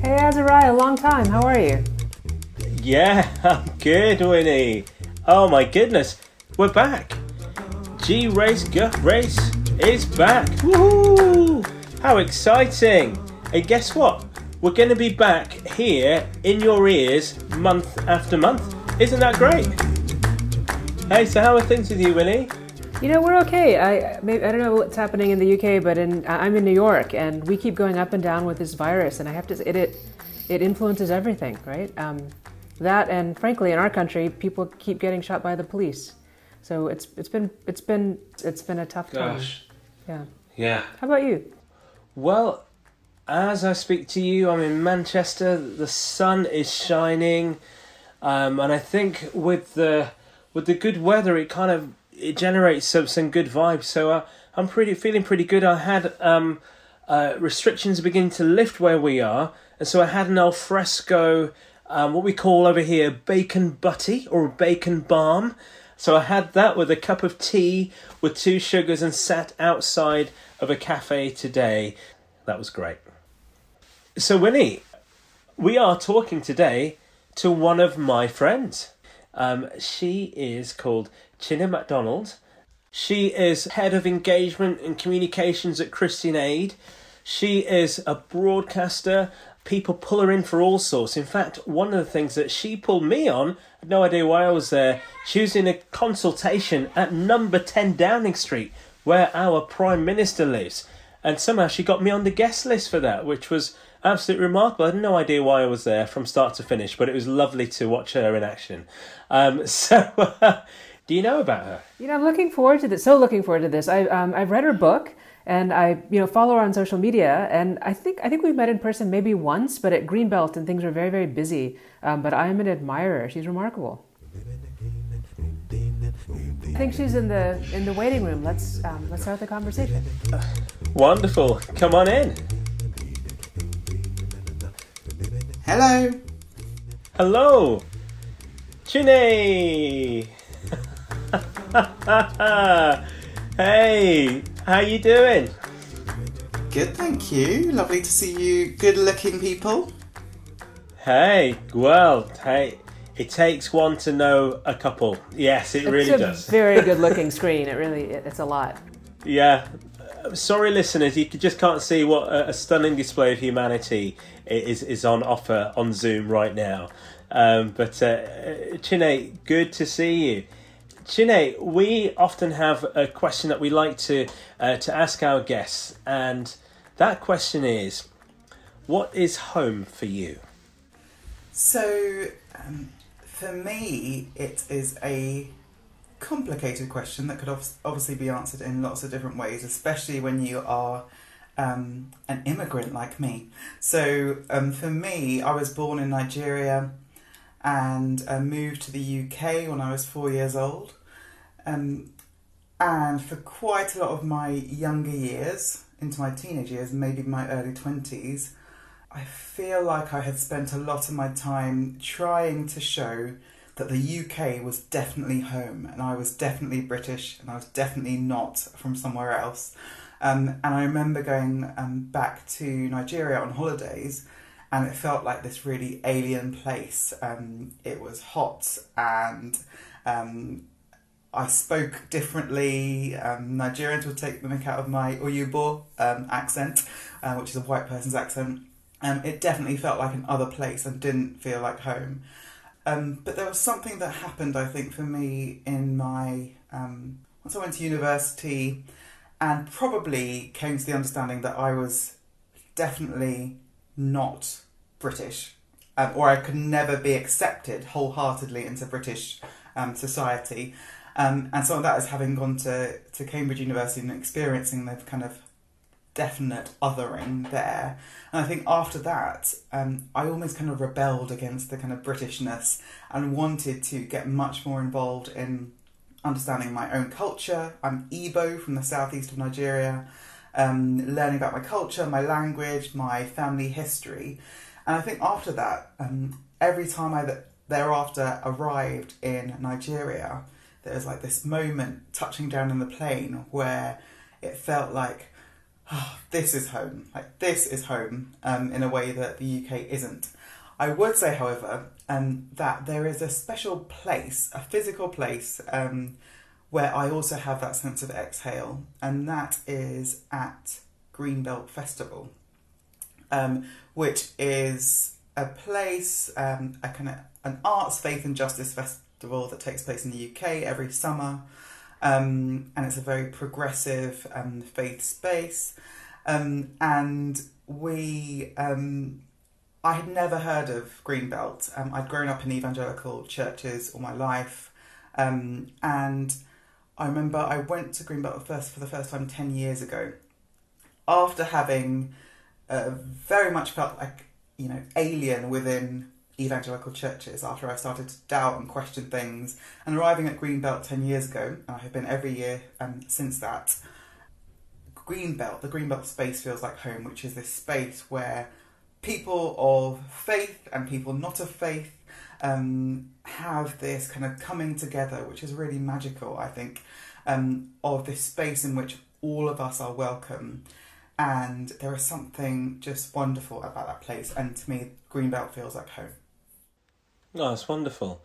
Hey Azariah, long time. How are you? Yeah, I'm good, Winnie. Oh my goodness, we're back. G Race Gut Race is back. Woohoo! How exciting! And guess what? We're going to be back here in your ears month after month. Isn't that great? Hey, so how are things with you, Winnie? You know, we're okay. I maybe, I don't know what's happening in the UK, but in I'm in New York, and we keep going up and down with this virus, and I have to it it, it influences everything, right? Um, that and frankly, in our country, people keep getting shot by the police. So it's it's been it's been it's been a tough Gosh. time. Yeah. Yeah. How about you? Well, as I speak to you, I'm in Manchester. The sun is shining, um, and I think with the with the good weather, it kind of it generates some some good vibes. So uh, I'm pretty feeling pretty good. I had um, uh, restrictions beginning to lift where we are, and so I had an al fresco, um, what we call over here bacon butty or bacon balm. So I had that with a cup of tea with two sugars and sat outside of a cafe today. That was great. So Winnie, we are talking today to one of my friends. Um, she is called Chine McDonald. She is head of engagement and communications at Christian Aid. She is a broadcaster. People pull her in for all sorts. In fact, one of the things that she pulled me on, I had no idea why I was there. She was in a consultation at number 10 Downing Street, where our Prime Minister lives. And somehow she got me on the guest list for that, which was absolutely remarkable. I had no idea why I was there from start to finish, but it was lovely to watch her in action. Um, so, do you know about her? You know, I'm looking forward to this. So looking forward to this. I um, I've read her book and I you know follow her on social media and I think I think we've met in person maybe once, but at Greenbelt and things were very very busy. Um, but I am an admirer. She's remarkable. I think she's in the in the waiting room. Let's um, let's start the conversation. Wonderful. Come on in. Hello. Hello, Chine. hey, how you doing? Good, thank you. Lovely to see you good-looking people. Hey, well, hey, it takes one to know a couple. Yes, it really it's a does. very good looking screen. It really it, it's a lot. Yeah. Uh, Sorry, listeners, you just can't see what a, stunning display of humanity is is on offer on Zoom right now. Um, but uh, Chine, good to see you. Chine, we often have a question that we like to uh, to ask our guests, and that question is, "What is home for you?" So, um, for me, it is a complicated question that could obviously be answered in lots of different ways, especially when you are um, an immigrant like me. So, um, for me, I was born in Nigeria and uh, moved to the UK when I was four years old. Um, and for quite a lot of my younger years, into my teenage years, maybe my early 20s, I feel like I had spent a lot of my time trying to show that the UK was definitely home and I was definitely British and I was definitely not from somewhere else. Um, and I remember going um, back to Nigeria on holidays and it felt like this really alien place. Um, it was hot and um, I spoke differently. Um, Nigerians would take the mick out of my Oyibo um, accent, uh, which is a white person's accent. It definitely felt like an other place and didn't feel like home. Um, but there was something that happened, I think, for me in my um, once I went to university, and probably came to the understanding that I was definitely not British, um, or I could never be accepted wholeheartedly into British um, society. Um, and some of that is having gone to, to Cambridge University and experiencing the kind of definite othering there. And I think after that, um, I almost kind of rebelled against the kind of Britishness and wanted to get much more involved in understanding my own culture. I'm Igbo from the southeast of Nigeria, um, learning about my culture, my language, my family history. And I think after that, um, every time I th- thereafter arrived in Nigeria, there was like this moment touching down in the plane where it felt like, oh, this is home. Like this is home um, in a way that the UK isn't. I would say, however, um, that there is a special place, a physical place, um, where I also have that sense of exhale, and that is at Greenbelt Festival, um, which is a place, um, a kind of an arts, faith, and justice festival that takes place in the UK every summer, um, and it's a very progressive um, faith space, um, and we. Um, I had never heard of Greenbelt. Um, I'd grown up in evangelical churches all my life, um, and I remember I went to Greenbelt first for the first time ten years ago, after having uh, very much felt like you know alien within evangelical churches. After I started to doubt and question things, and arriving at Greenbelt ten years ago, and I have been every year um, since that. Greenbelt, the Greenbelt space feels like home, which is this space where people of faith and people not of faith um, have this kind of coming together, which is really magical, I think, um, of this space in which all of us are welcome. And there is something just wonderful about that place. And to me, Greenbelt feels like home. Oh, it's wonderful.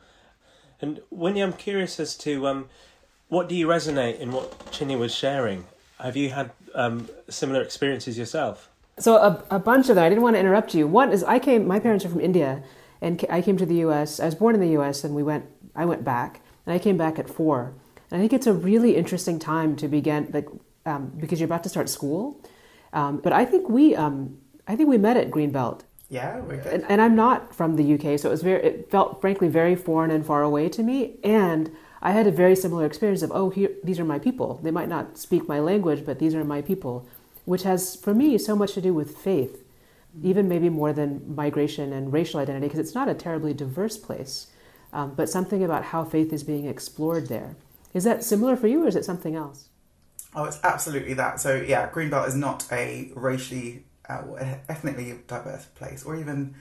And Winnie, I'm curious as to um, what do you resonate in what Chine was sharing? Have you had um, similar experiences yourself? So a, a bunch of them. I didn't want to interrupt you. One is I came. My parents are from India, and I came to the U.S. I was born in the U.S. and we went. I went back, and I came back at four. And I think it's a really interesting time to begin, like, um, because you're about to start school. Um, but I think we, um, I think we met at Greenbelt. Yeah, we did. And, and I'm not from the UK, so it was very. It felt frankly very foreign and far away to me. And I had a very similar experience of, oh, here, these are my people. They might not speak my language, but these are my people which has, for me, so much to do with faith, even maybe more than migration and racial identity, because it's not a terribly diverse place, um, but something about how faith is being explored there. Is that similar for you, or is it something else? Oh, it's absolutely that. So, yeah, Greenbelt is not a racially, uh, ethnically diverse place, or even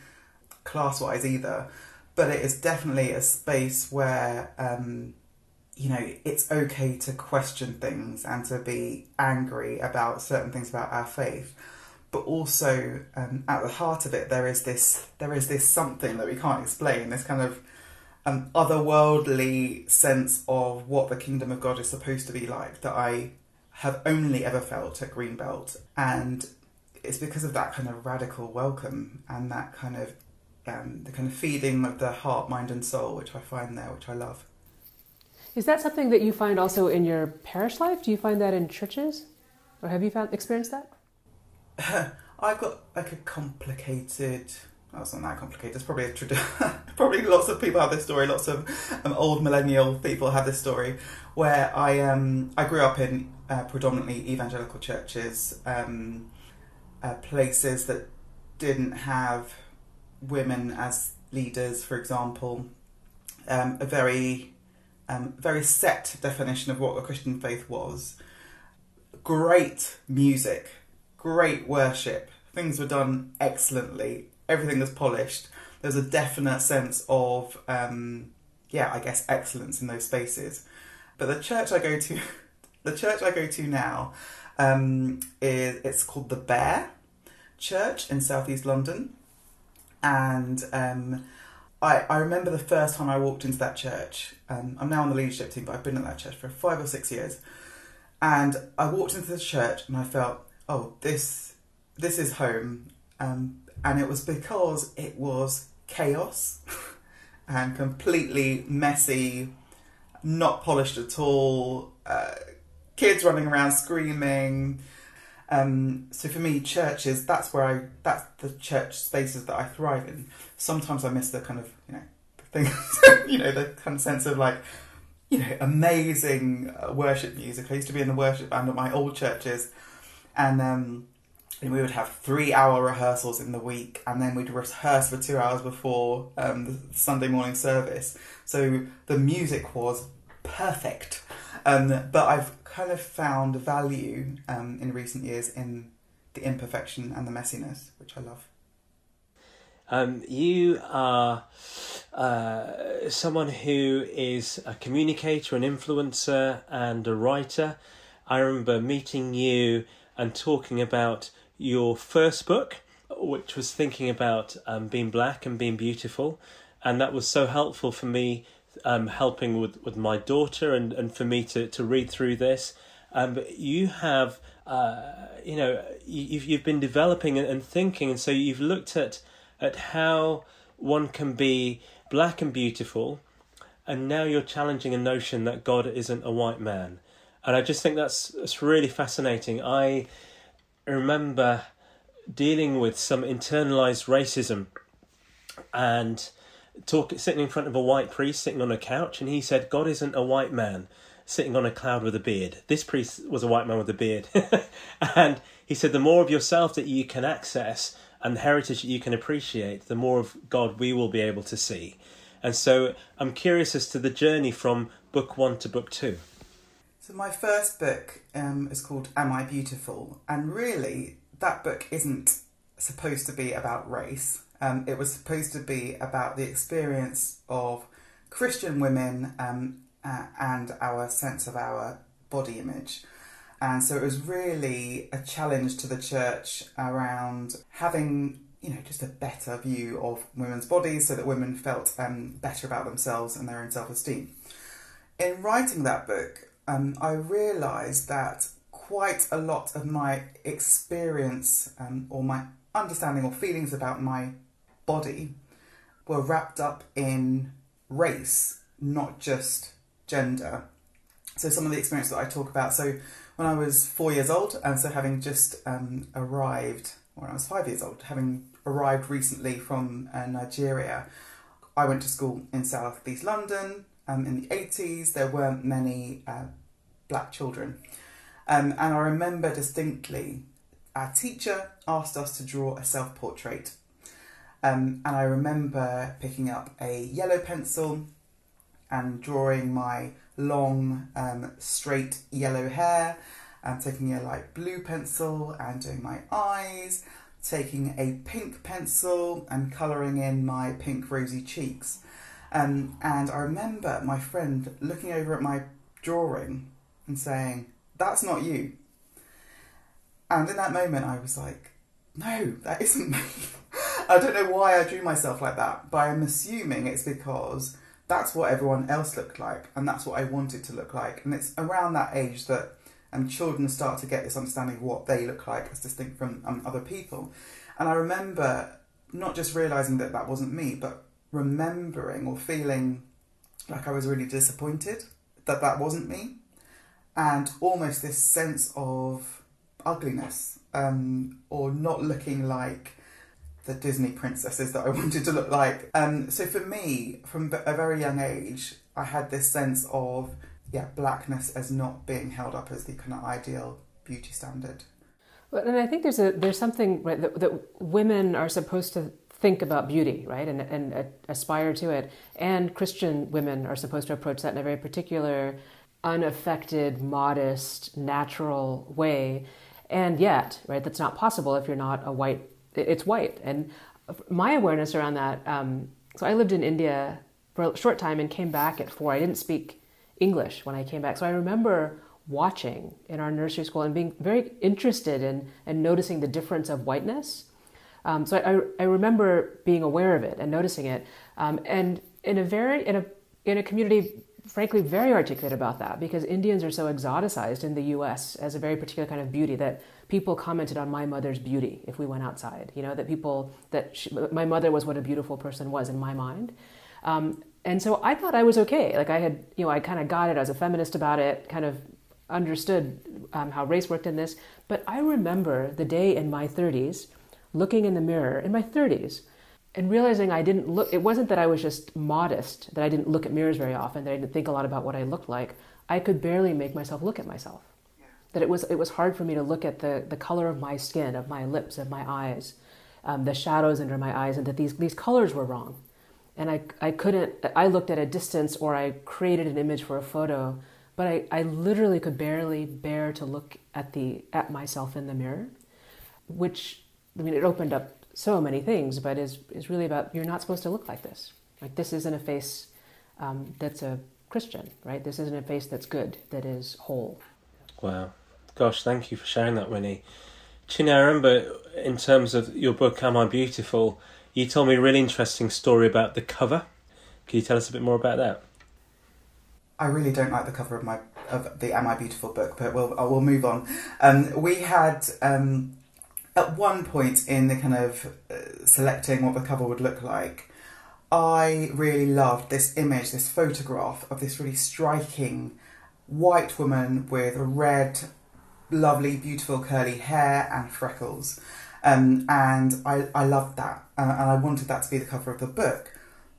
class wise either, but it is definitely a space where um, you know, it's okay to question things and to be angry about certain things about our faith. But also, um, at the heart of it, there is this there is this something that we can't explain. This kind of um, otherworldly sense of what the kingdom of God is supposed to be like that I have only ever felt at Greenbelt, and it's because of that kind of radical welcome and that kind of um, the kind of feeding of the heart, mind, and soul, which I find there, which I love. Is that something that you find also in your parish life? Do you find that in churches, or have you found experienced that? I've got like a complicated. It's not that complicated. It's probably a tradition. probably lots of people have this story. Lots of um, old millennial people have this story. Where I um I grew up in uh, predominantly evangelical churches, um, uh, places that didn't have women as leaders, for example. Um, a very um, very set definition of what the Christian faith was. Great music, great worship. Things were done excellently. Everything was polished. There's a definite sense of, um, yeah, I guess excellence in those spaces. But the church I go to, the church I go to now, um, is it's called the Bear Church in Southeast London, and um, I, I remember the first time I walked into that church. Um, I'm now on the leadership team, but I've been at that church for five or six years. And I walked into the church and I felt, oh, this this is home. Um, and it was because it was chaos and completely messy, not polished at all. Uh, kids running around screaming, um, so for me, churches that's where I that's the church spaces that I thrive in. Sometimes I miss the kind of you know the thing, you know the kind of sense of like you know amazing uh, worship music. I used to be in the worship band at my old churches, and um, and we would have three hour rehearsals in the week, and then we'd rehearse for two hours before um, the Sunday morning service. So the music was perfect. Um, but I've kind of found value um, in recent years in the imperfection and the messiness, which I love. Um, you are uh, someone who is a communicator, an influencer, and a writer. I remember meeting you and talking about your first book, which was thinking about um, being black and being beautiful, and that was so helpful for me, um, helping with, with my daughter and, and for me to, to read through this. Um, but you have, uh, you know, you've you've been developing and thinking, and so you've looked at at how one can be black and beautiful, and now you're challenging a notion that God isn't a white man, and I just think that's that's really fascinating. I remember dealing with some internalized racism and talk sitting in front of a white priest sitting on a couch and he said god isn't a white man sitting on a cloud with a beard. This priest was a white man with a beard. And he said the more of yourself that you can access and the heritage that you can appreciate the more of god we will be able to see. And so i'm curious as to the journey from book one to book two. So my first book um, is called am i beautiful? And really that book isn't supposed to be about race. Um, it was supposed to be about the experience of Christian women um, uh, and our sense of our body image. And so it was really a challenge to the church around having, you know, just a better view of women's bodies so that women felt um, better about themselves and their own self esteem. In writing that book, um, I realised that quite a lot of my experience um, or my understanding or feelings about my body were wrapped up in race, not just gender. So, some of the experience that I talk about. So, when I was four years old, and so having just um, arrived, when I was five years old, having arrived recently from uh, Nigeria, I went to school in South East London. Um, in the 80s, there weren't many uh, black children. Um, and I remember distinctly our teacher asked us to draw a self portrait. Um, and I remember picking up a yellow pencil and drawing my long, um, straight yellow hair, and taking a light blue pencil and doing my eyes, taking a pink pencil and colouring in my pink rosy cheeks. Um, and I remember my friend looking over at my drawing and saying, that's not you. And in that moment, I was like, no, that isn't me. I don't know why I drew myself like that, but I'm assuming it's because that's what everyone else looked like, and that's what I wanted to look like. And it's around that age that um, children start to get this understanding of what they look like as distinct from um, other people. And I remember not just realizing that that wasn't me, but remembering or feeling like I was really disappointed that that wasn't me and almost this sense of ugliness um, or not looking like the Disney princesses that I wanted to look like. Um, so for me, from a very young age, I had this sense of yeah, blackness as not being held up as the kind of ideal beauty standard. Well, and I think there's a there's something right, that, that women are supposed to think about beauty, right, and and uh, aspire to it, and Christian women are supposed to approach that in a very particular unaffected, modest, natural way. And yet, right, that's not possible if you're not a white, it's white. And my awareness around that, um, so I lived in India for a short time and came back at four. I didn't speak English when I came back. So I remember watching in our nursery school and being very interested in and noticing the difference of whiteness. Um, so I, I remember being aware of it and noticing it. Um, and in a very, in a, in a community frankly very articulate about that because Indians are so exoticized in the US as a very particular kind of beauty that people commented on my mother's beauty if we went outside. You know, that people, that she, my mother was what a beautiful person was in my mind. Um, and so I thought I was okay. Like I had, you know, I kind of got it. I was a feminist about it, kind of understood um, how race worked in this. But I remember the day in my 30s looking in the mirror in my 30s and realizing I didn't look, it wasn't that I was just modest, that I didn't look at mirrors very often, that I didn't think a lot about what I looked like. I could barely make myself look at myself. Yeah. That it was, it was hard for me to look at the, the color of my skin, of my lips, of my eyes, um, the shadows under my eyes, and that these, these colors were wrong. And I, I couldn't, I looked at a distance or I created an image for a photo, but I, I literally could barely bear to look at, the, at myself in the mirror, which, I mean, it opened up so many things, but is is really about you're not supposed to look like this. Like this isn't a face um, that's a Christian, right? This isn't a face that's good, that is whole. Wow, gosh, thank you for sharing that, Winnie. Chine, I remember in terms of your book "Am I Beautiful," you told me a really interesting story about the cover. Can you tell us a bit more about that? I really don't like the cover of my of the Am I Beautiful book, but we'll we'll move on. Um, we had um, at one point in the kind of uh, selecting what the cover would look like. I really loved this image, this photograph of this really striking white woman with red, lovely, beautiful curly hair and freckles. Um, and I, I loved that, uh, and I wanted that to be the cover of the book.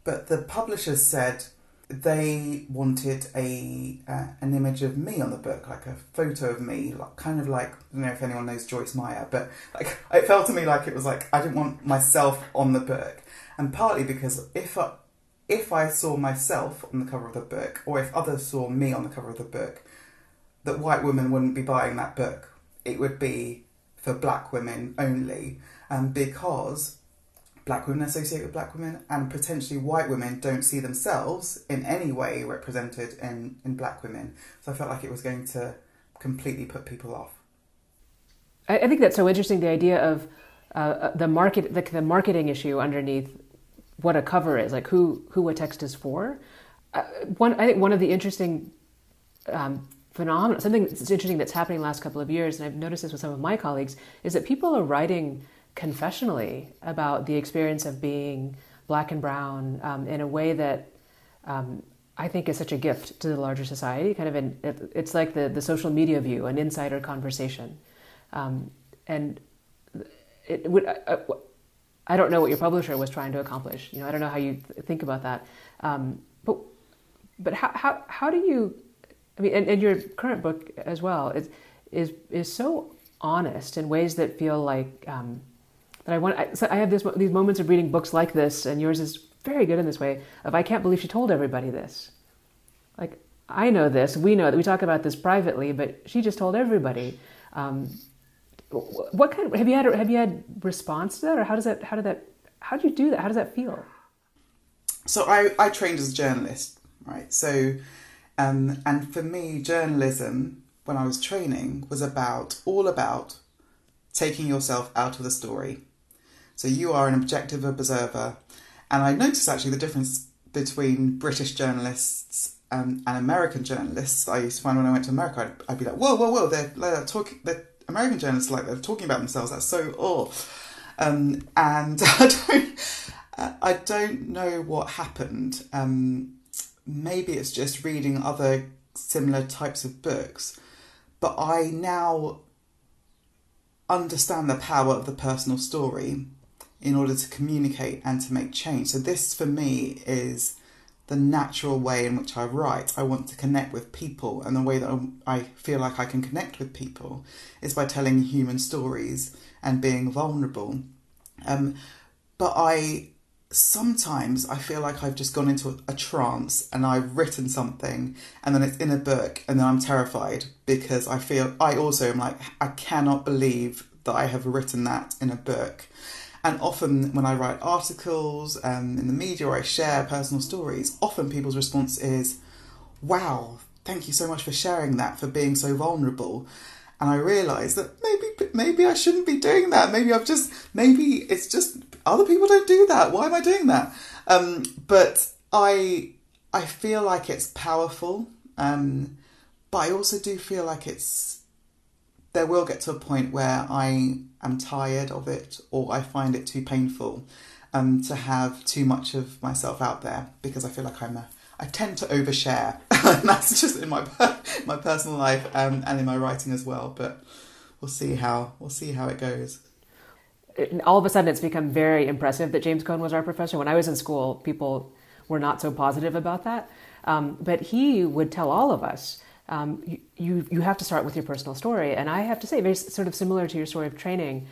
But the publishers said they wanted a uh, an image of me on the book, like a photo of me, like kind of like I don't know if anyone knows Joyce Meyer, but like it felt to me like it was like I didn't want myself on the book, and partly because if I, if I saw myself on the cover of the book, or if others saw me on the cover of the book, that white women wouldn't be buying that book. It would be for black women only, and because black women associate with black women and potentially white women don't see themselves in any way represented in, in black women. So I felt like it was going to completely put people off. I, I think that's so interesting the idea of uh, uh the market, the, the, marketing issue underneath what a cover is, like who, who a text is for. Uh, one, I think one of the interesting um, phenomena, something that's interesting that's happening last couple of years, and I've noticed this with some of my colleagues, is that people are writing confessionally about the experience of being black and brown um, in a way that um, I think is such a gift to the larger society. Kind of, it, it's like the the social media view, an insider conversation, um, and it would. I, I, don't know what your publisher was trying to accomplish. You know, I don't know how you think about that. Um, but but how, how how do you? I mean, and, and your current book as well is is is so honest in ways that feel like um, that I want. I, so I have this, these moments of reading books like this, and yours is very good in this way. Of I can't believe she told everybody this. Like I know this, we know that we talk about this privately, but she just told everybody. Um, what kind of, have you had? Have you had response to that, or how does that? How did that? How do you do that? How does that feel? So I I trained as a journalist, right? So, um, and for me, journalism when I was training was about all about taking yourself out of the story so you are an objective observer. And I noticed actually the difference between British journalists and, and American journalists. I used to find when I went to America, I'd, I'd be like, whoa, whoa, whoa, they're, they're talking, they're American journalists like they're talking about themselves. That's so oh. Um, and I don't, I don't know what happened. Um, maybe it's just reading other similar types of books, but I now understand the power of the personal story in order to communicate and to make change. So, this for me is the natural way in which I write. I want to connect with people, and the way that I feel like I can connect with people is by telling human stories and being vulnerable. Um, but I sometimes I feel like I've just gone into a trance and I've written something and then it's in a book and then I'm terrified because I feel I also am like I cannot believe that I have written that in a book and often, when I write articles um, in the media or I share personal stories, often people's response is, Wow, thank you so much for sharing that, for being so vulnerable. And I realise that maybe maybe I shouldn't be doing that. Maybe I've just maybe it's just other people don't do that. Why am I doing that? Um, but I I feel like it's powerful, um, but I also do feel like it's there will get to a point where I am tired of it or I find it too painful um, to have too much of myself out there because I feel like I'm a I tend to overshare. that's just in my my personal life um, and in my writing as well. But we'll see how we'll see how it goes. All of a sudden, it's become very impressive that James Cone was our professor. When I was in school, people were not so positive about that. Um, but he would tell all of us um, you, you have to start with your personal story. And I have to say, very sort of similar to your story of training,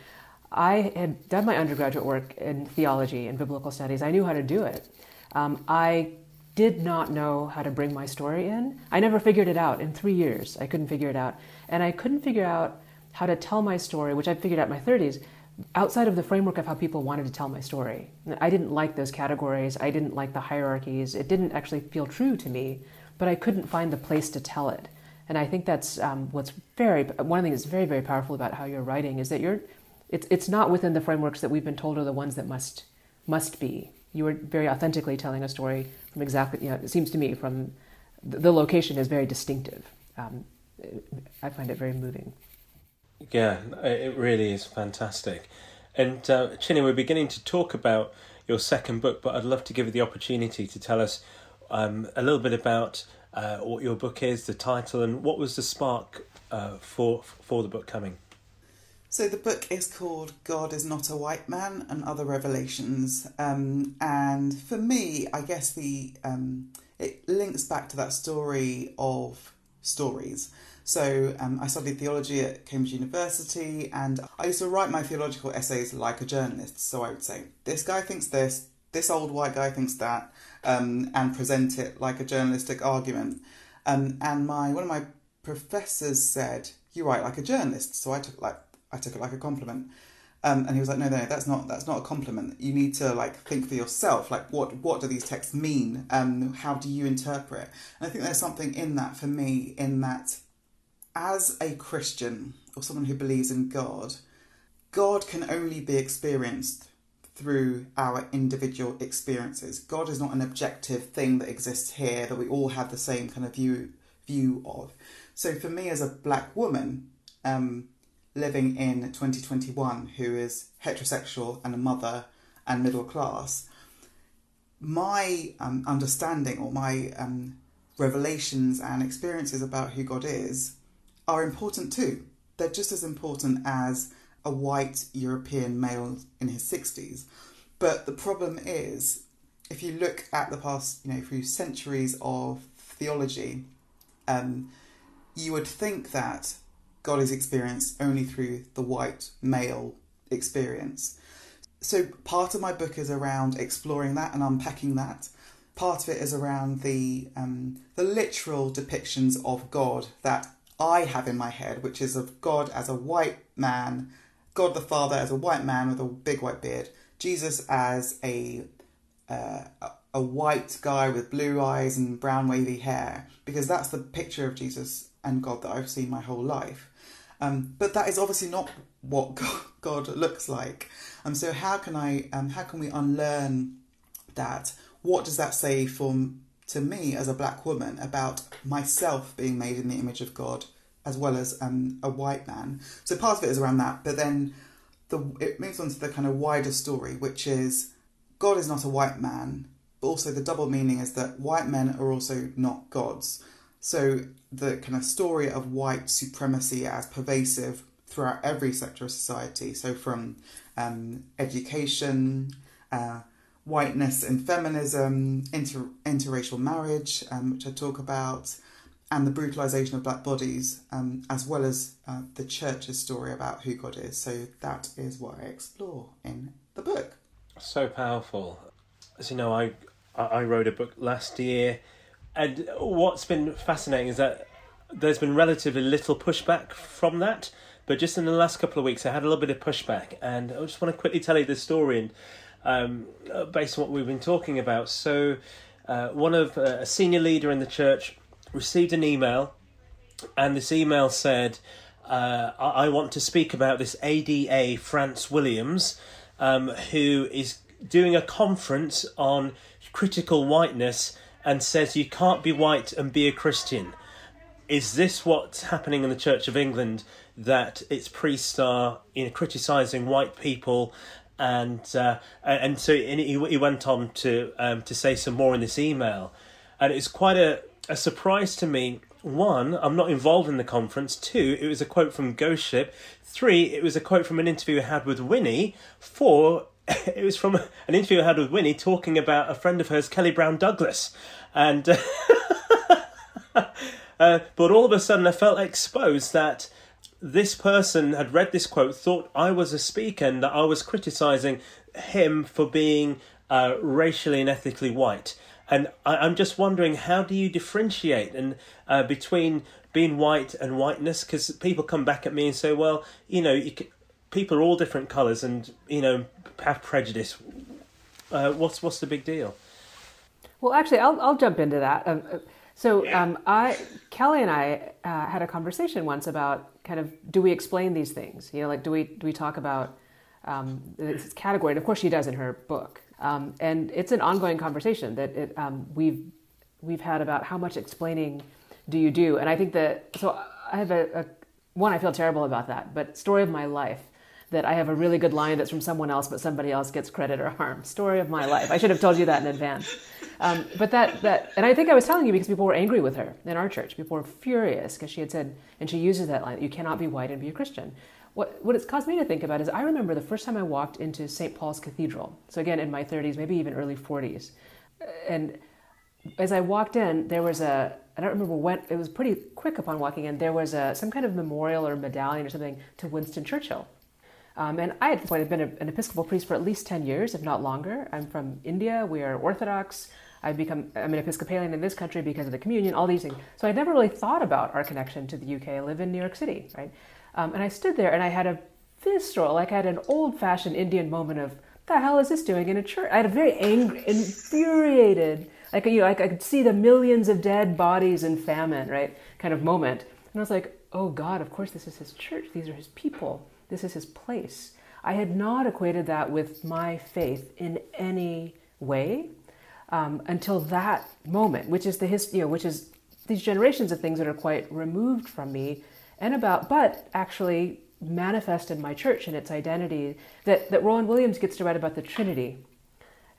I had done my undergraduate work in theology and biblical studies. I knew how to do it. Um, I did not know how to bring my story in. I never figured it out in three years. I couldn't figure it out. And I couldn't figure out how to tell my story, which I figured out in my 30s, outside of the framework of how people wanted to tell my story. I didn't like those categories. I didn't like the hierarchies. It didn't actually feel true to me, but I couldn't find the place to tell it. And I think that's um, what's very one of the things that's very very powerful about how you're writing is that you're it's it's not within the frameworks that we've been told are the ones that must must be. You are very authentically telling a story from exactly you know it seems to me from the location is very distinctive. Um, I find it very moving. Yeah, it really is fantastic. And uh, Chine, we're beginning to talk about your second book, but I'd love to give you the opportunity to tell us um, a little bit about uh, what your book is, the title, and what was the spark uh, for for the book coming. So the book is called "God Is Not a White Man" and Other Revelations, um, and for me, I guess the um, it links back to that story of stories. So um, I studied theology at Cambridge University, and I used to write my theological essays like a journalist. So I would say, this guy thinks this, this old white guy thinks that, um, and present it like a journalistic argument. Um, and my one of my professors said, "You write like a journalist." So I took like I took it like a compliment. Um, and he was like, no, no, that's not that's not a compliment. You need to like think for yourself. Like, what what do these texts mean? Um, how do you interpret? And I think there's something in that for me, in that as a Christian or someone who believes in God, God can only be experienced through our individual experiences. God is not an objective thing that exists here that we all have the same kind of view view of. So for me as a black woman, um, living in 2021 who is heterosexual and a mother and middle class, my um, understanding or my um, revelations and experiences about who God is are important too. They're just as important as a white European male in his 60s. But the problem is, if you look at the past, you know, few centuries of theology, um, you would think that God is experienced only through the white male experience. So part of my book is around exploring that and unpacking that. Part of it is around the um, the literal depictions of God that I have in my head, which is of God as a white man, God the Father as a white man with a big white beard, Jesus as a uh, a white guy with blue eyes and brown wavy hair, because that's the picture of Jesus and God that I've seen my whole life. Um, but that is obviously not what God, looks like. Um, so how can I um, how can we unlearn that? What does that say for to me as a black woman about myself being made in the image of God as well as um, a white man. So part of it is around that, but then the it moves on to the kind of wider story, which is God is not a white man, but also the double meaning is that white men are also not gods. So the kind of story of white supremacy as pervasive throughout every sector of society. So from um, education, uh, whiteness and feminism, inter- interracial marriage, um, which I talk about, and the brutalization of black bodies, um, as well as uh, the church's story about who God is. So that is what I explore in the book. So powerful. As you know, I I wrote a book last year, and what's been fascinating is that there's been relatively little pushback from that. But just in the last couple of weeks, I had a little bit of pushback, and I just want to quickly tell you the story and um, uh, based on what we've been talking about. So, uh, one of uh, a senior leader in the church received an email, and this email said, uh, I-, I want to speak about this ADA France Williams, um, who is doing a conference on critical whiteness and says you can't be white and be a Christian. Is this what's happening in the Church of England? That its priests are you know, criticising white people and uh, and so he, he went on to um, to say some more in this email, and it's quite a, a surprise to me. One, I'm not involved in the conference. Two, it was a quote from Ghost Ship. Three, it was a quote from an interview I had with Winnie. Four, it was from an interview I had with Winnie talking about a friend of hers, Kelly Brown Douglas, and. Uh, but all of a sudden, I felt exposed that this person had read this quote, thought I was a speaker, and that I was criticizing him for being uh, racially and ethically white. And I, am just wondering, how do you differentiate and uh, between being white and whiteness? Because people come back at me and say, well, you know, you can, people are all different colours and you know have prejudice. Uh, what's what's the big deal? Well, actually, I'll I'll jump into that. Um, uh, so um, I Kelly and I uh, had a conversation once about kind of do we explain these things? You know, like do we do we talk about um, this category? And of course, she does in her book. Um, and it's an ongoing conversation that it, um, we've we've had about how much explaining do you do. And I think that so I have a, a one I feel terrible about that, but story of my life that I have a really good line that's from someone else, but somebody else gets credit or harm. Story of my life. I should have told you that in advance. Um, but that, that, and I think I was telling you because people were angry with her in our church. People were furious because she had said, and she uses that line, you cannot be white and be a Christian. What, what it's caused me to think about is I remember the first time I walked into St. Paul's Cathedral. So again, in my 30s, maybe even early 40s. And as I walked in, there was a, I don't remember when, it was pretty quick upon walking in, there was a, some kind of memorial or medallion or something to Winston Churchill. Um, and I, at the point, had been a, an Episcopal priest for at least 10 years, if not longer. I'm from India. We are Orthodox. I've become, I'm an Episcopalian in this country because of the communion, all these things. So I'd never really thought about our connection to the UK. I live in New York City, right? Um, and I stood there and I had a visceral, like I had an old fashioned Indian moment of, the hell is this doing in a church? I had a very angry, infuriated, like, you know, like I could see the millions of dead bodies in famine, right? Kind of moment. And I was like, oh God, of course this is his church. These are his people. This is his place. I had not equated that with my faith in any way um, until that moment, which is the history, you know, which is these generations of things that are quite removed from me and about, but actually manifest in my church and its identity that, that Rowan Williams gets to write about the Trinity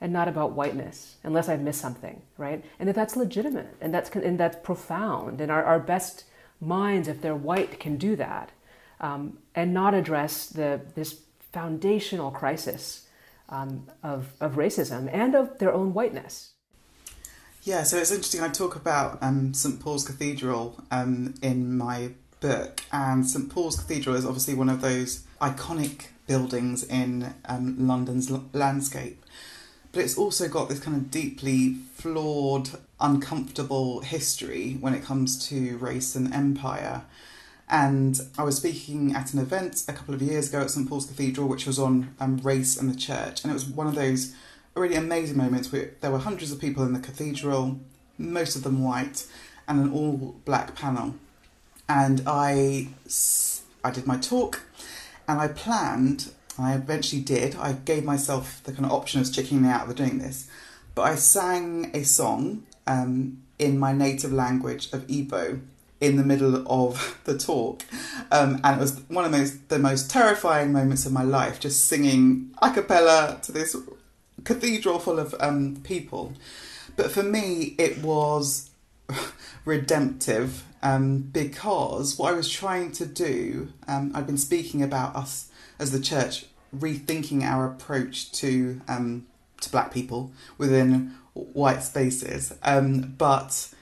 and not about whiteness, unless I've missed something, right? And that that's legitimate and that's, and that's profound. And our, our best minds, if they're white, can do that um, and not address the, this foundational crisis um, of, of racism and of their own whiteness. Yeah, so it's interesting. I talk about um, St Paul's Cathedral um, in my book, and St Paul's Cathedral is obviously one of those iconic buildings in um, London's l- landscape. But it's also got this kind of deeply flawed, uncomfortable history when it comes to race and empire. And I was speaking at an event a couple of years ago at St Paul's Cathedral, which was on um, race and the church, and it was one of those really amazing moments where there were hundreds of people in the cathedral, most of them white, and an all black panel and I, I did my talk and I planned, I eventually did, I gave myself the kind of option of checking me out of doing this, but I sang a song um, in my native language of Igbo in the middle of the talk. Um, and it was one of the most, the most terrifying moments of my life, just singing a cappella to this cathedral full of um, people. But for me, it was redemptive um, because what I was trying to do, um, I've been speaking about us as the church rethinking our approach to um, to black people within white spaces. Um, but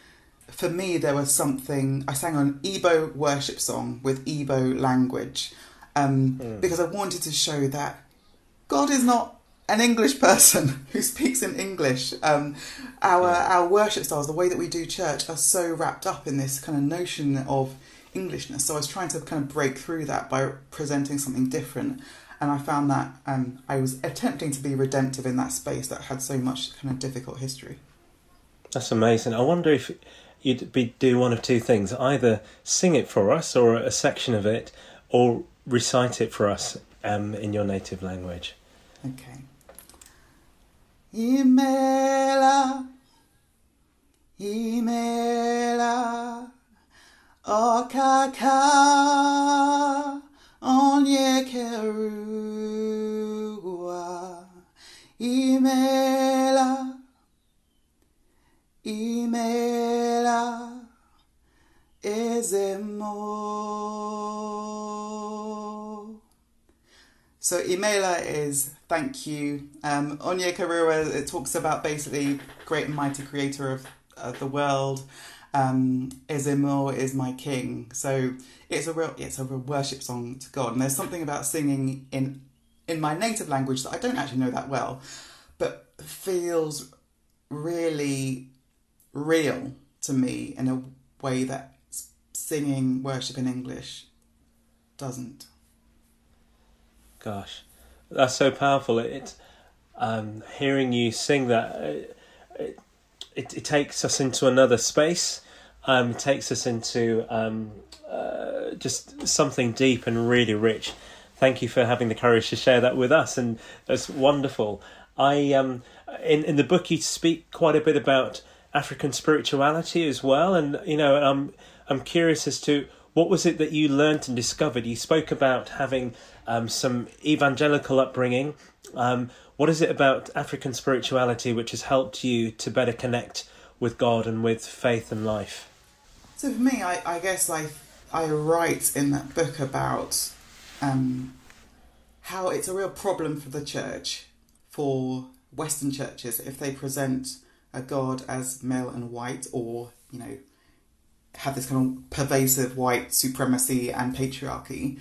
for me, there was something I sang an Igbo worship song with Igbo language mm. because I wanted to show that God is not an English person who speaks in English. Um, our our worship styles, the way that we do church, are so wrapped up in this kind of notion of Englishness. So I was trying to kind of break through that by presenting something different, and I found that um, I was attempting to be redemptive in that space that had so much kind of difficult history. That's amazing. I wonder if you'd be do one of two things: either sing it for us, or a section of it, or recite it for us um, in your native language. Okay. Imela, Imela, Okaka, Onye Kerua, Imela, Imela, Ezemo. So Imela is thank you. Um, Onye Karua, it talks about basically great and mighty creator of, the world. Um, Ezemo is my king. So it's a real, it's a real worship song to God. And there's something about singing in in my native language that I don't actually know that well, but feels really real to me in a way that singing worship in English doesn't. Gosh, that's so powerful. It, um, hearing you sing that, it, it, it, takes us into another space. Um, takes us into um, uh, just something deep and really rich. Thank you for having the courage to share that with us, and that's wonderful. I um, in in the book you speak quite a bit about African spirituality as well, and you know I'm I'm curious as to what was it that you learned and discovered. You spoke about having um, some evangelical upbringing. Um, what is it about African spirituality which has helped you to better connect with God and with faith and life? So for me, I, I guess I I write in that book about um, how it's a real problem for the church, for Western churches, if they present a God as male and white, or you know, have this kind of pervasive white supremacy and patriarchy,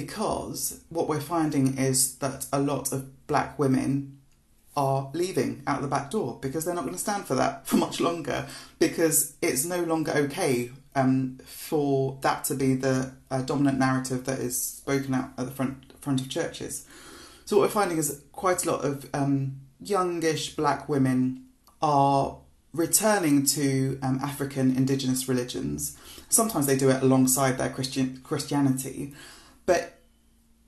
because what we're finding is that a lot of black women are leaving out the back door because they're not going to stand for that for much longer because it's no longer okay um, for that to be the uh, dominant narrative that is spoken out at the front front of churches. So what we're finding is quite a lot of um, youngish black women are returning to um, African indigenous religions. Sometimes they do it alongside their Christian Christianity, but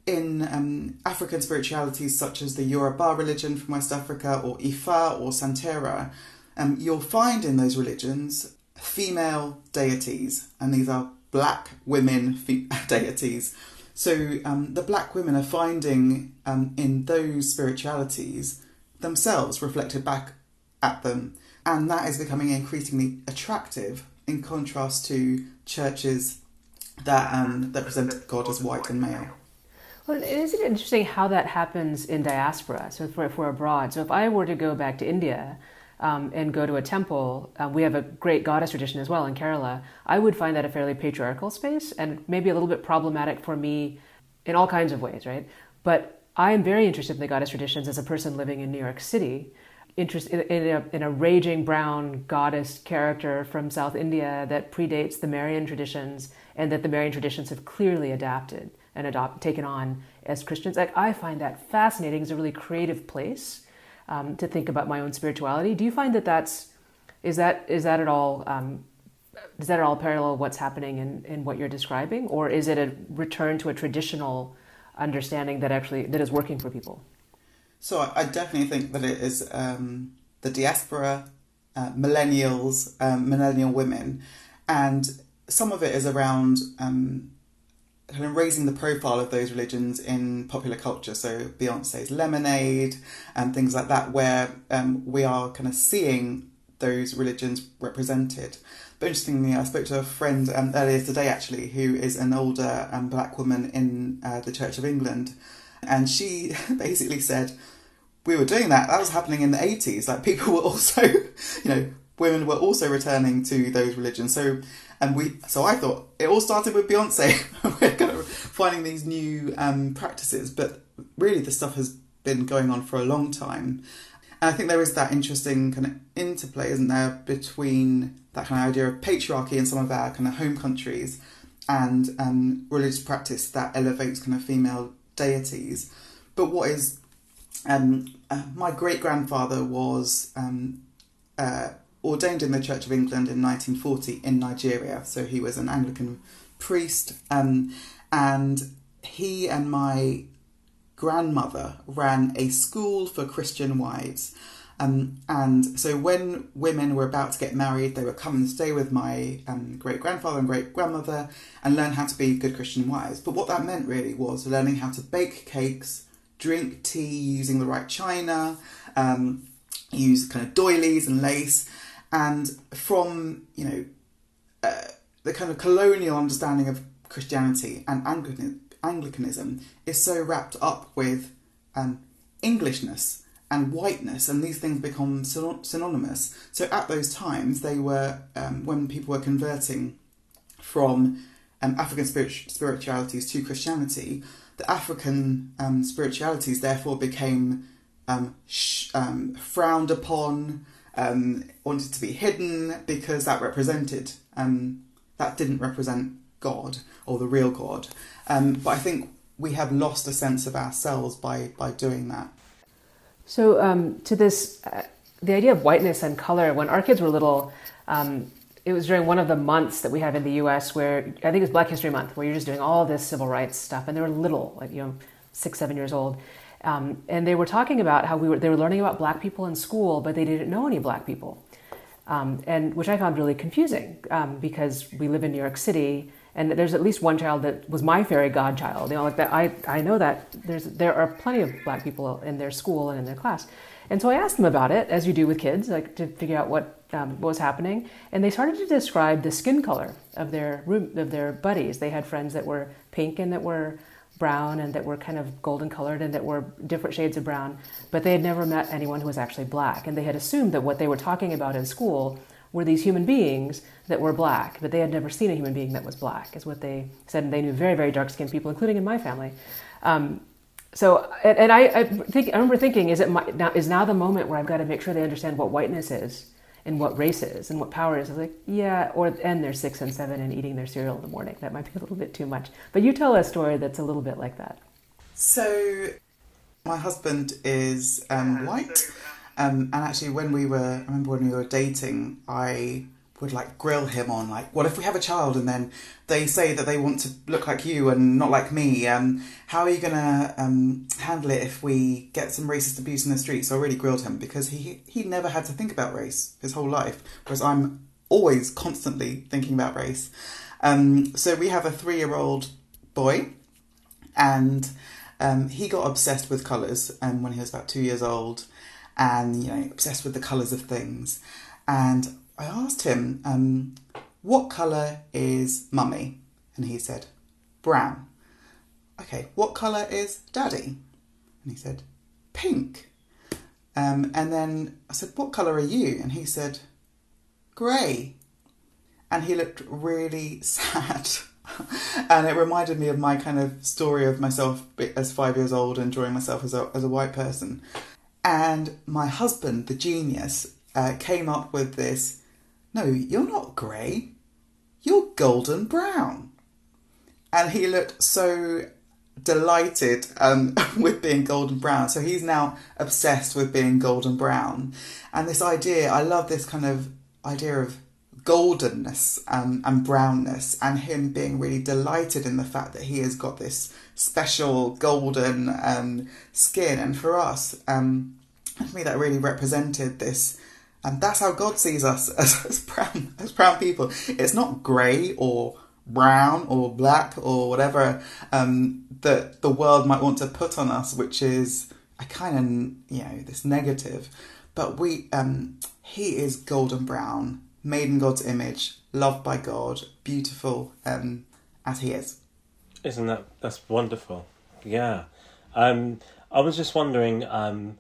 in um, African spiritualities such as the Yoruba religion from West Africa or Ifa or Santeria, um, you'll find in those religions female deities, and these are black women fe- deities. So um, the black women are finding um, in those spiritualities themselves reflected back at them, and that is becoming increasingly attractive in contrast to churches that um, that present God as white and male. Well, isn't it interesting how that happens in diaspora? So, if we're, if we're abroad, so if I were to go back to India um, and go to a temple, uh, we have a great goddess tradition as well in Kerala. I would find that a fairly patriarchal space and maybe a little bit problematic for me in all kinds of ways, right? But I am very interested in the goddess traditions as a person living in New York City. Interest in, in, a, in a raging brown goddess character from South India that predates the Marian traditions, and that the Marian traditions have clearly adapted and adopt, taken on as Christians. Like I find that fascinating. It's a really creative place um, to think about my own spirituality. Do you find that that's is that is that at all um, does that at all parallel what's happening in, in what you're describing, or is it a return to a traditional understanding that actually that is working for people? So I, definitely think that it is um, the diaspora, uh, millennials, um, millennial women, and some of it is around um, kind of raising the profile of those religions in popular culture. So Beyonce's Lemonade and things like that, where um, we are kind of seeing those religions represented. But interestingly, I spoke to a friend um, earlier today actually, who is an older um, black woman in uh, the Church of England, and she basically said, "We were doing that. That was happening in the eighties. Like people were also, you know, women were also returning to those religions. So and we so I thought it all started with Beyonce. We're kind of finding these new um, practices, but really the stuff has been going on for a long time. And I think there is that interesting kind of interplay, isn't there, between that kind of idea of patriarchy in some of our kind of home countries and um, religious practice that elevates kind of female deities. But what is um, uh, my great grandfather was um, uh, ordained in the Church of England in 1940 in Nigeria. So he was an Anglican priest, um, and he and my grandmother ran a school for Christian wives. Um, and so when women were about to get married, they would come and stay with my um, great grandfather and great grandmother and learn how to be good Christian wives. But what that meant really was learning how to bake cakes, drink tea using the right china, um, use kind of doilies and lace, and from you know uh, the kind of colonial understanding of Christianity and Anglican, Anglicanism is so wrapped up with um, Englishness and whiteness, and these things become synonymous. So at those times, they were um, when people were converting from um, African spirit- spiritualities to Christianity, the African um, spiritualities therefore became um, sh- um, frowned upon um, wanted to be hidden because that represented um, that didn't represent God or the real God. Um, but I think we have lost a sense of ourselves by by doing that. So um, to this, uh, the idea of whiteness and color. When our kids were little, um, it was during one of the months that we have in the U.S. where I think it was Black History Month, where you're just doing all this civil rights stuff, and they were little, like you know, six, seven years old, um, and they were talking about how we were they were learning about black people in school, but they didn't know any black people, um, and which I found really confusing um, because we live in New York City, and there's at least one child that was my fairy godchild. You know, like that. I I know that there's there are plenty of black people in their school and in their class, and so I asked them about it, as you do with kids, like to figure out what um, what was happening, and they started to describe the skin color of their room of their buddies. They had friends that were pink and that were brown and that were kind of golden colored and that were different shades of brown, but they had never met anyone who was actually black. And they had assumed that what they were talking about in school were these human beings that were black, but they had never seen a human being that was black, is what they said. And they knew very, very dark skinned people, including in my family. Um, so, and, and I, I, think I remember thinking, is it my, now is now the moment where I've got to make sure they understand what whiteness is and what race is and what power is. I was like, yeah, or and they're six and seven and eating their cereal in the morning. That might be a little bit too much. But you tell a story that's a little bit like that. So, my husband is um, white, um, and actually, when we were, I remember when we were dating, I would like grill him on like, what if we have a child and then they say that they want to look like you and not like me? Um, how are you gonna um, handle it if we get some racist abuse in the street? So I really grilled him because he he never had to think about race his whole life, whereas I'm always constantly thinking about race. Um, so we have a three year old boy, and um, he got obsessed with colours um, when he was about two years old, and you know obsessed with the colours of things, and I asked him, um, what colour is mummy? And he said, brown. Okay, what colour is daddy? And he said, pink. Um, and then I said, what colour are you? And he said, grey. And he looked really sad. and it reminded me of my kind of story of myself as five years old and drawing myself as a, as a white person. And my husband, the genius, uh, came up with this no, you're not grey. You're golden brown. And he looked so delighted um, with being golden brown. So he's now obsessed with being golden brown. And this idea, I love this kind of idea of goldenness um, and brownness, and him being really delighted in the fact that he has got this special golden um, skin. And for us, um, for me, that really represented this and that's how God sees us as, as brown as brown people. It's not grey or brown or black or whatever um, that the world might want to put on us, which is a kind of you know this negative. But we, um, he is golden brown, made in God's image, loved by God, beautiful um, as he is. Isn't that that's wonderful? Yeah. Um, I was just wondering um,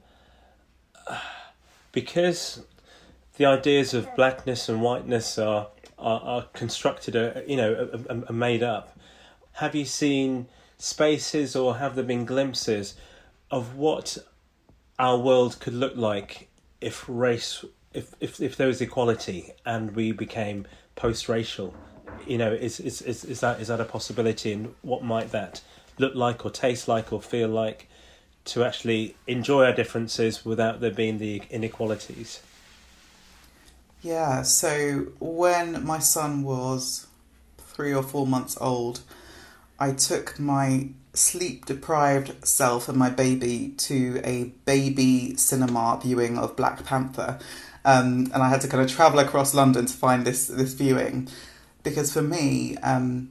because the ideas of blackness and whiteness are are, are constructed, uh, you know, are, are made up. Have you seen spaces or have there been glimpses of what our world could look like if race, if if, if there was equality and we became post-racial? You know, is, is is is that is that a possibility, and what might that look like, or taste like, or feel like? To actually enjoy our differences without there being the inequalities. Yeah, so when my son was three or four months old, I took my sleep deprived self and my baby to a baby cinema viewing of Black Panther. Um, and I had to kind of travel across London to find this, this viewing. Because for me, um,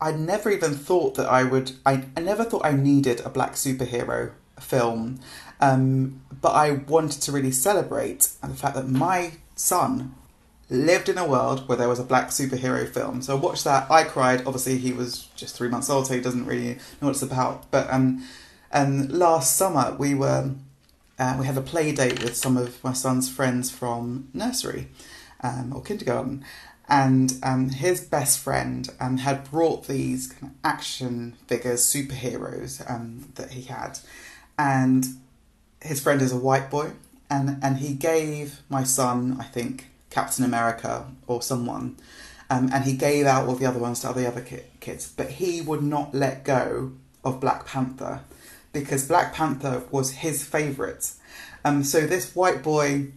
I never even thought that I would, I, I never thought I needed a black superhero film. Um, but I wanted to really celebrate the fact that my son lived in a world where there was a black superhero film. So I watched that. I cried. Obviously, he was just three months old, so he doesn't really know what it's about. But um, and last summer we were uh, we had a play date with some of my son's friends from nursery um, or kindergarten, and um, his best friend um, had brought these kind of action figures, superheroes um, that he had, and his friend is a white boy and and he gave my son, I think, Captain America or someone, um, and he gave out all the other ones to all the other ki- kids, but he would not let go of Black Panther because Black Panther was his favourite. Um, so this white boy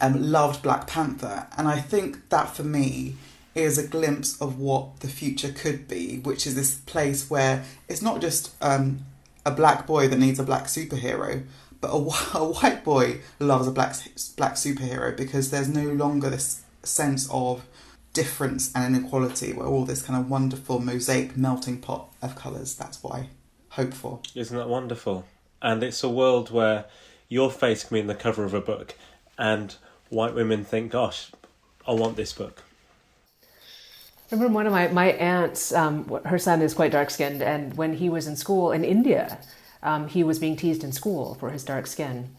um, loved Black Panther, and I think that for me is a glimpse of what the future could be, which is this place where it's not just um, a black boy that needs a black superhero, but a, a white boy loves a black black superhero because there's no longer this sense of difference and inequality where all this kind of wonderful mosaic melting pot of colours. That's what I hope for. Isn't that wonderful? And it's a world where your face can be in the cover of a book and white women think, gosh, I want this book. I remember one of my, my aunts, um, her son is quite dark skinned, and when he was in school in India, um, he was being teased in school for his dark skin.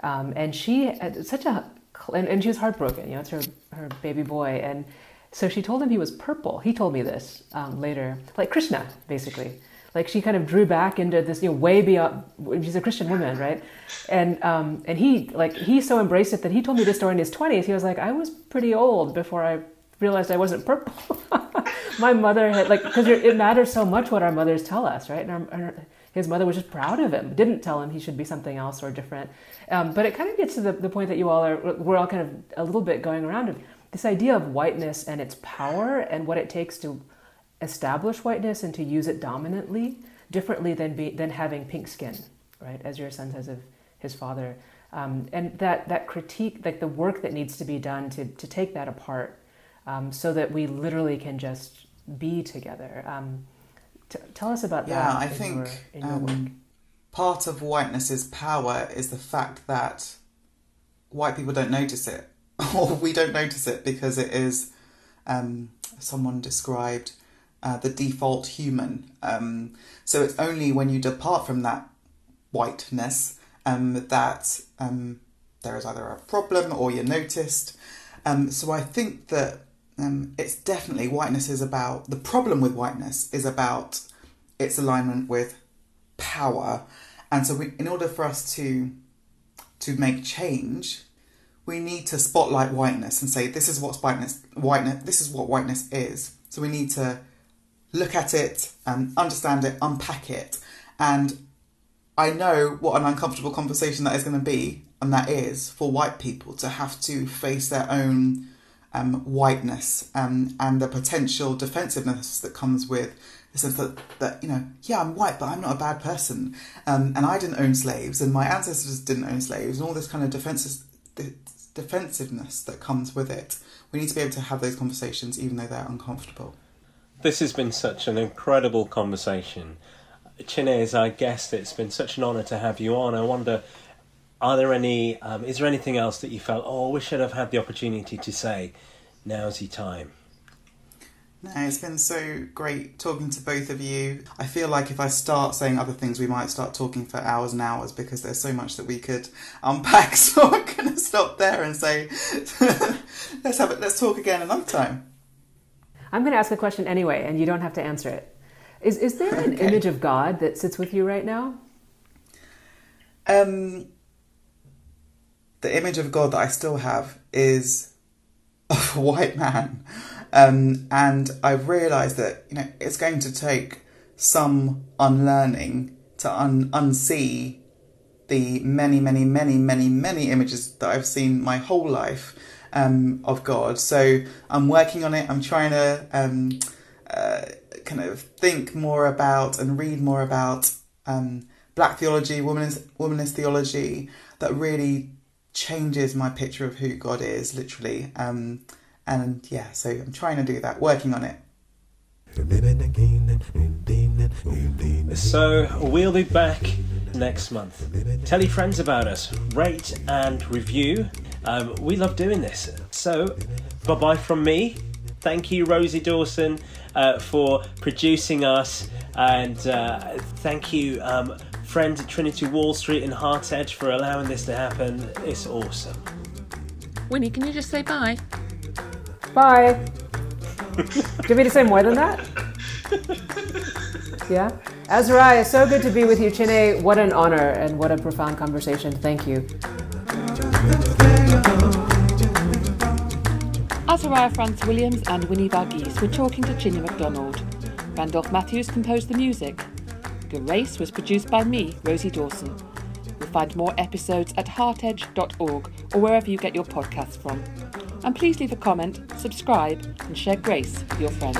Um, and she had such a, and, and she was heartbroken, you know, it's her, her baby boy. And so she told him he was purple. He told me this um, later, like Krishna, basically. Like she kind of drew back into this, you know, way beyond. She's a Christian woman, right? And um, and he like he so embraced it that he told me this story in his twenties. He was like, I was pretty old before I realized I wasn't purple. My mother had like because it matters so much what our mothers tell us, right? And our, our, his mother was just proud of him. Didn't tell him he should be something else or different. Um, but it kind of gets to the, the point that you all are. We're all kind of a little bit going around of this idea of whiteness and its power and what it takes to establish whiteness and to use it dominantly, differently than be, than having pink skin, right? As your son says of his father, um, and that that critique, like the work that needs to be done to to take that apart, um, so that we literally can just be together. Um, t- tell us about yeah, that. Yeah, I think your, um, part of whiteness's power is the fact that white people don't notice it, or we don't notice it because it is. Um, someone described uh, the default human. Um, so it's only when you depart from that whiteness um, that um, there is either a problem or you're noticed. Um, so I think that um, it's definitely whiteness is about the problem with whiteness is about its alignment with power, and so we, in order for us to to make change, we need to spotlight whiteness and say this is what whiteness whiteness this is what whiteness is. So we need to look at it and understand it, unpack it. And I know what an uncomfortable conversation that is going to be, and that is for white people to have to face their own um, whiteness um, and the potential defensiveness that comes with the sense that, that, you know, yeah, I'm white, but I'm not a bad person. Um, and I didn't own slaves, and my ancestors didn't own slaves, and all this kind of defenses, defensiveness that comes with it. We need to be able to have those conversations even though they're uncomfortable. This has been such an incredible conversation. Chine, I guess it's been such an honour to have you on. I wonder, are there any, um, is there anything else that you felt, oh, I wish I'd have had the opportunity to say, now's your time? No, it's been so great talking to both of you. I feel like if I start saying other things, we might start talking for hours and hours because there's so much that we could unpack. So I'm going to stop there and say, let's have it. Let's talk again another time. I'm going to ask a question anyway, and you don't have to answer it. Is is there an okay. image of God that sits with you right now? Um, the image of God that I still have is of a white man, um, and I've realised that you know it's going to take some unlearning to un- unsee the many, many, many, many, many images that I've seen my whole life um, of God. So I'm working on it. I'm trying to um, uh, kind of think more about and read more about um, black theology, womanist, womanist theology that really changes my picture of who God is, literally. Um, and yeah, so I'm trying to do that, working on it. So we'll be back next month. Tell your friends about us, rate and review. Um, we love doing this. So, bye bye from me. Thank you, Rosie Dawson, uh, for producing us, and uh, thank you, um, friends at Trinity Wall Street and HeartEdge, for allowing this to happen. It's awesome. Winnie, can you just say bye? Bye. Do you want me to say more than that? Yeah? Azariah, so good to be with you. Chine, what an honor and what a profound conversation. Thank you. Azariah France Williams and Winnie Varghese were talking to Chine McDonald. Randolph Matthews composed the music. Grace was produced by me, Rosie Dawson. You'll find more episodes at heartedge.org or wherever you get your podcasts from. And please leave a comment, subscribe, and share Grace with your friends.